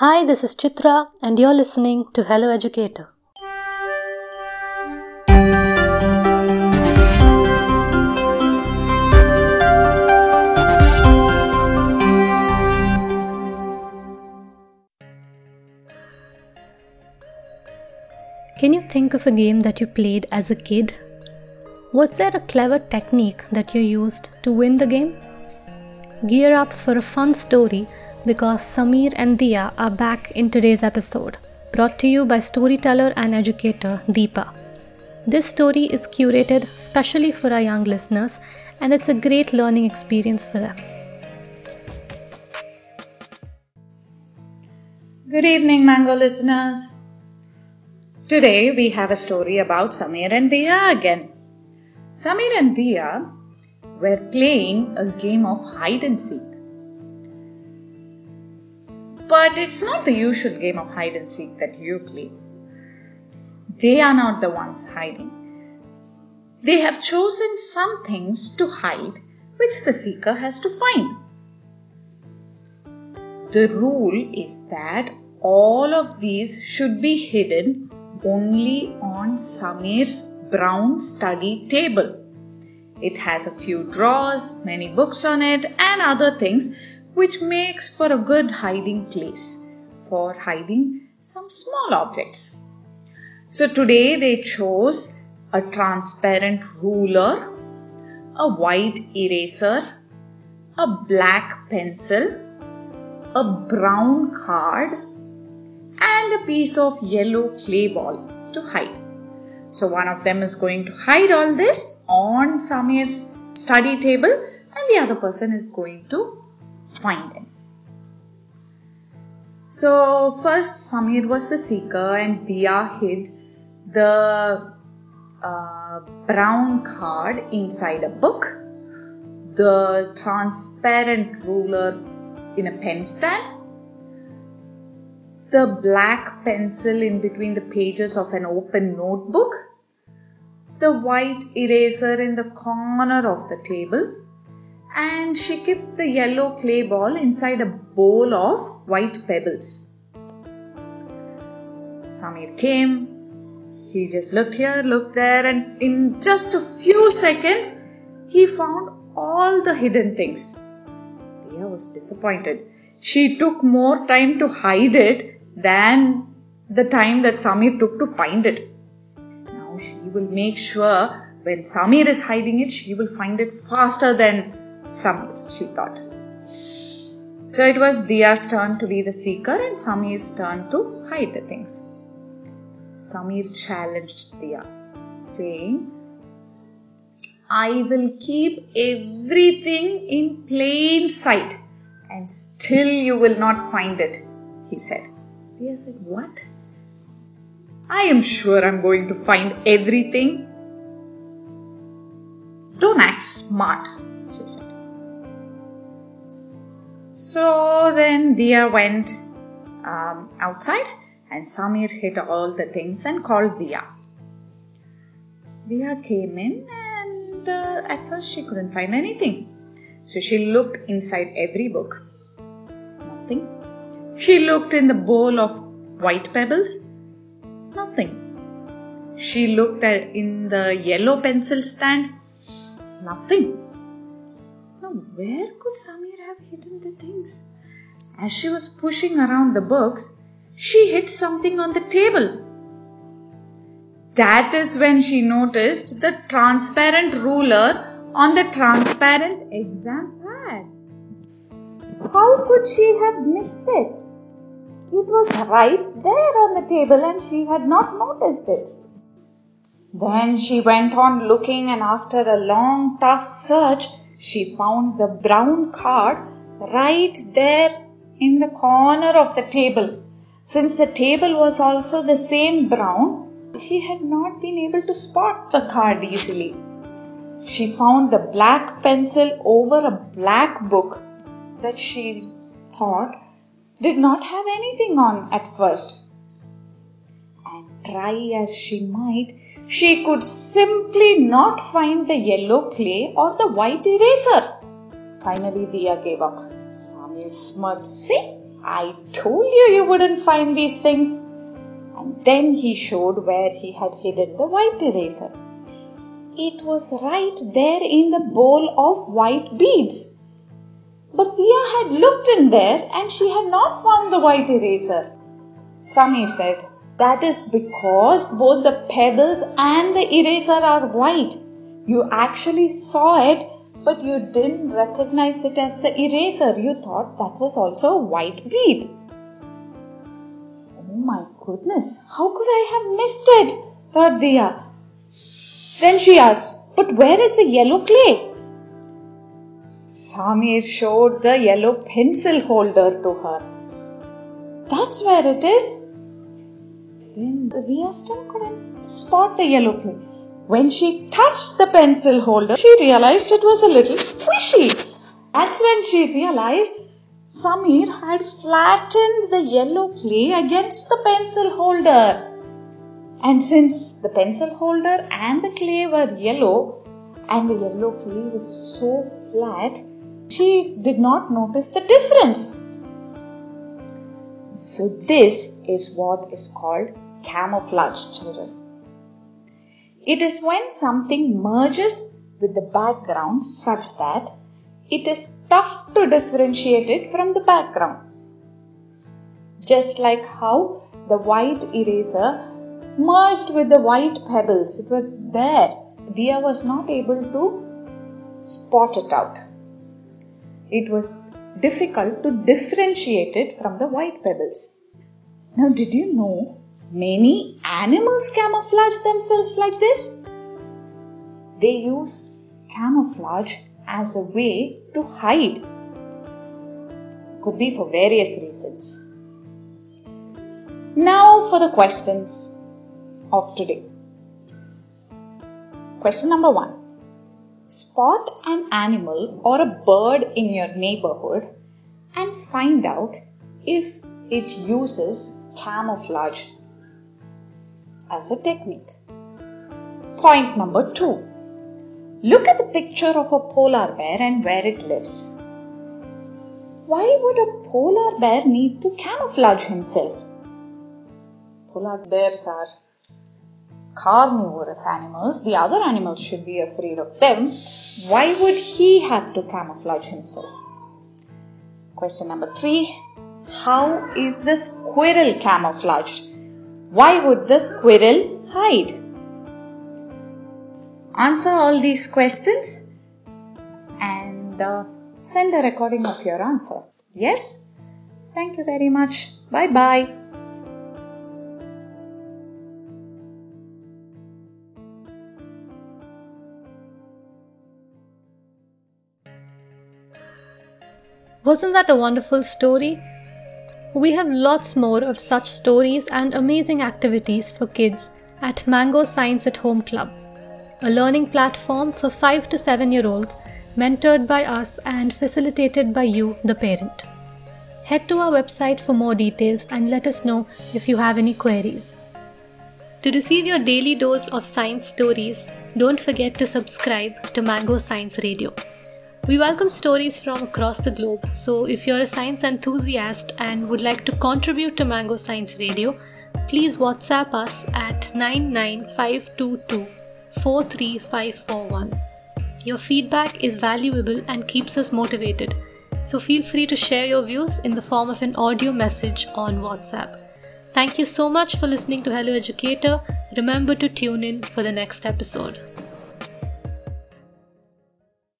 Hi, this is Chitra, and you're listening to Hello Educator. Can you think of a game that you played as a kid? Was there a clever technique that you used to win the game? Gear up for a fun story because Samir and Dia are back in today's episode, brought to you by storyteller and educator Deepa. This story is curated specially for our young listeners and it's a great learning experience for them. Good evening, Mango listeners. Today we have a story about Samir and Dia again. Samir and Dia were playing a game of hide and seek. But it's not the usual game of hide and seek that you play. They are not the ones hiding. They have chosen some things to hide which the seeker has to find. The rule is that all of these should be hidden only on Samir's brown study table. It has a few drawers, many books on it, and other things which makes for a good hiding place for hiding some small objects. So today they chose a transparent ruler, a white eraser, a black pencil, a brown card, and a piece of yellow clay ball to hide. So one of them is going to hide all this on Samir's study table and the other person is going to find him. So first Samir was the seeker and Dia hid the uh, brown card inside a book, the transparent ruler in a pen stand. The black pencil in between the pages of an open notebook, the white eraser in the corner of the table, and she kept the yellow clay ball inside a bowl of white pebbles. Samir came, he just looked here, looked there, and in just a few seconds, he found all the hidden things. Dia was disappointed. She took more time to hide it than the time that Samir took to find it. Now she will make sure when Samir is hiding it, she will find it faster than Samir, she thought. So it was Dia's turn to be the seeker and Samir's turn to hide the things. Samir challenged Dia, saying, I will keep everything in plain sight and still you will not find it, he said. Dia said, What? I am sure I'm going to find everything. Don't act smart, So then Dia went um, outside and Samir hid all the things and called Dia. Dia came in and uh, at first she couldn't find anything. So she looked inside every book. Nothing. She looked in the bowl of white pebbles. Nothing. She looked at in the yellow pencil stand. Nothing. Now, where could Samir have hidden the things? As she was pushing around the books, she hit something on the table. That is when she noticed the transparent ruler on the transparent exam pad. How could she have missed it? It was right there on the table and she had not noticed it. Then she went on looking, and after a long, tough search, she found the brown card right there in the corner of the table. Since the table was also the same brown, she had not been able to spot the card easily. She found the black pencil over a black book that she thought did not have anything on at first. And try as she might, she could simply not find the yellow clay or the white eraser. Finally, Dia gave up. Samuel smirked. See, I told you you wouldn't find these things. And then he showed where he had hidden the white eraser. It was right there in the bowl of white beads. But Dia had looked in there and she had not found the white eraser. Samir said, That is because both the pebbles and the eraser are white. You actually saw it, but you didn't recognize it as the eraser. You thought that was also a white bead. Oh my goodness, how could I have missed it? thought Dia. Then she asked, But where is the yellow clay? Samir showed the yellow pencil holder to her. That's where it is. Then Dia still couldn't spot the yellow clay. When she touched the pencil holder, she realized it was a little squishy. That's when she realized Samir had flattened the yellow clay against the pencil holder. And since the pencil holder and the clay were yellow, and the yellow clay was so flat, she did not notice the difference. So, this is what is called camouflage, children. It is when something merges with the background such that it is tough to differentiate it from the background. Just like how the white eraser merged with the white pebbles, it was there. Dia was not able to spot it out it was difficult to differentiate it from the white pebbles. Now, did you know many animals camouflage themselves like this? They use camouflage as a way to hide. Could be for various reasons. Now for the questions of today. Question number one Spot an animal or a bird in your neighborhood and find out if it uses camouflage as a technique. Point number two. Look at the picture of a polar bear and where it lives. Why would a polar bear need to camouflage himself? Polar bears are carnivorous animals, the other animals should be afraid of them. Why would he have to camouflage himself? Question number three How is the squirrel camouflaged? Why would the squirrel hide? Answer all these questions and uh, send a recording of your answer. Yes? Thank you very much. Bye bye. Wasn't that a wonderful story? We have lots more of such stories and amazing activities for kids at Mango Science at Home Club, a learning platform for 5 to 7 year olds mentored by us and facilitated by you, the parent. Head to our website for more details and let us know if you have any queries. To receive your daily dose of science stories, don't forget to subscribe to Mango Science Radio. We welcome stories from across the globe, so if you're a science enthusiast and would like to contribute to Mango Science Radio, please WhatsApp us at 99522 43541. Your feedback is valuable and keeps us motivated, so feel free to share your views in the form of an audio message on WhatsApp. Thank you so much for listening to Hello Educator. Remember to tune in for the next episode.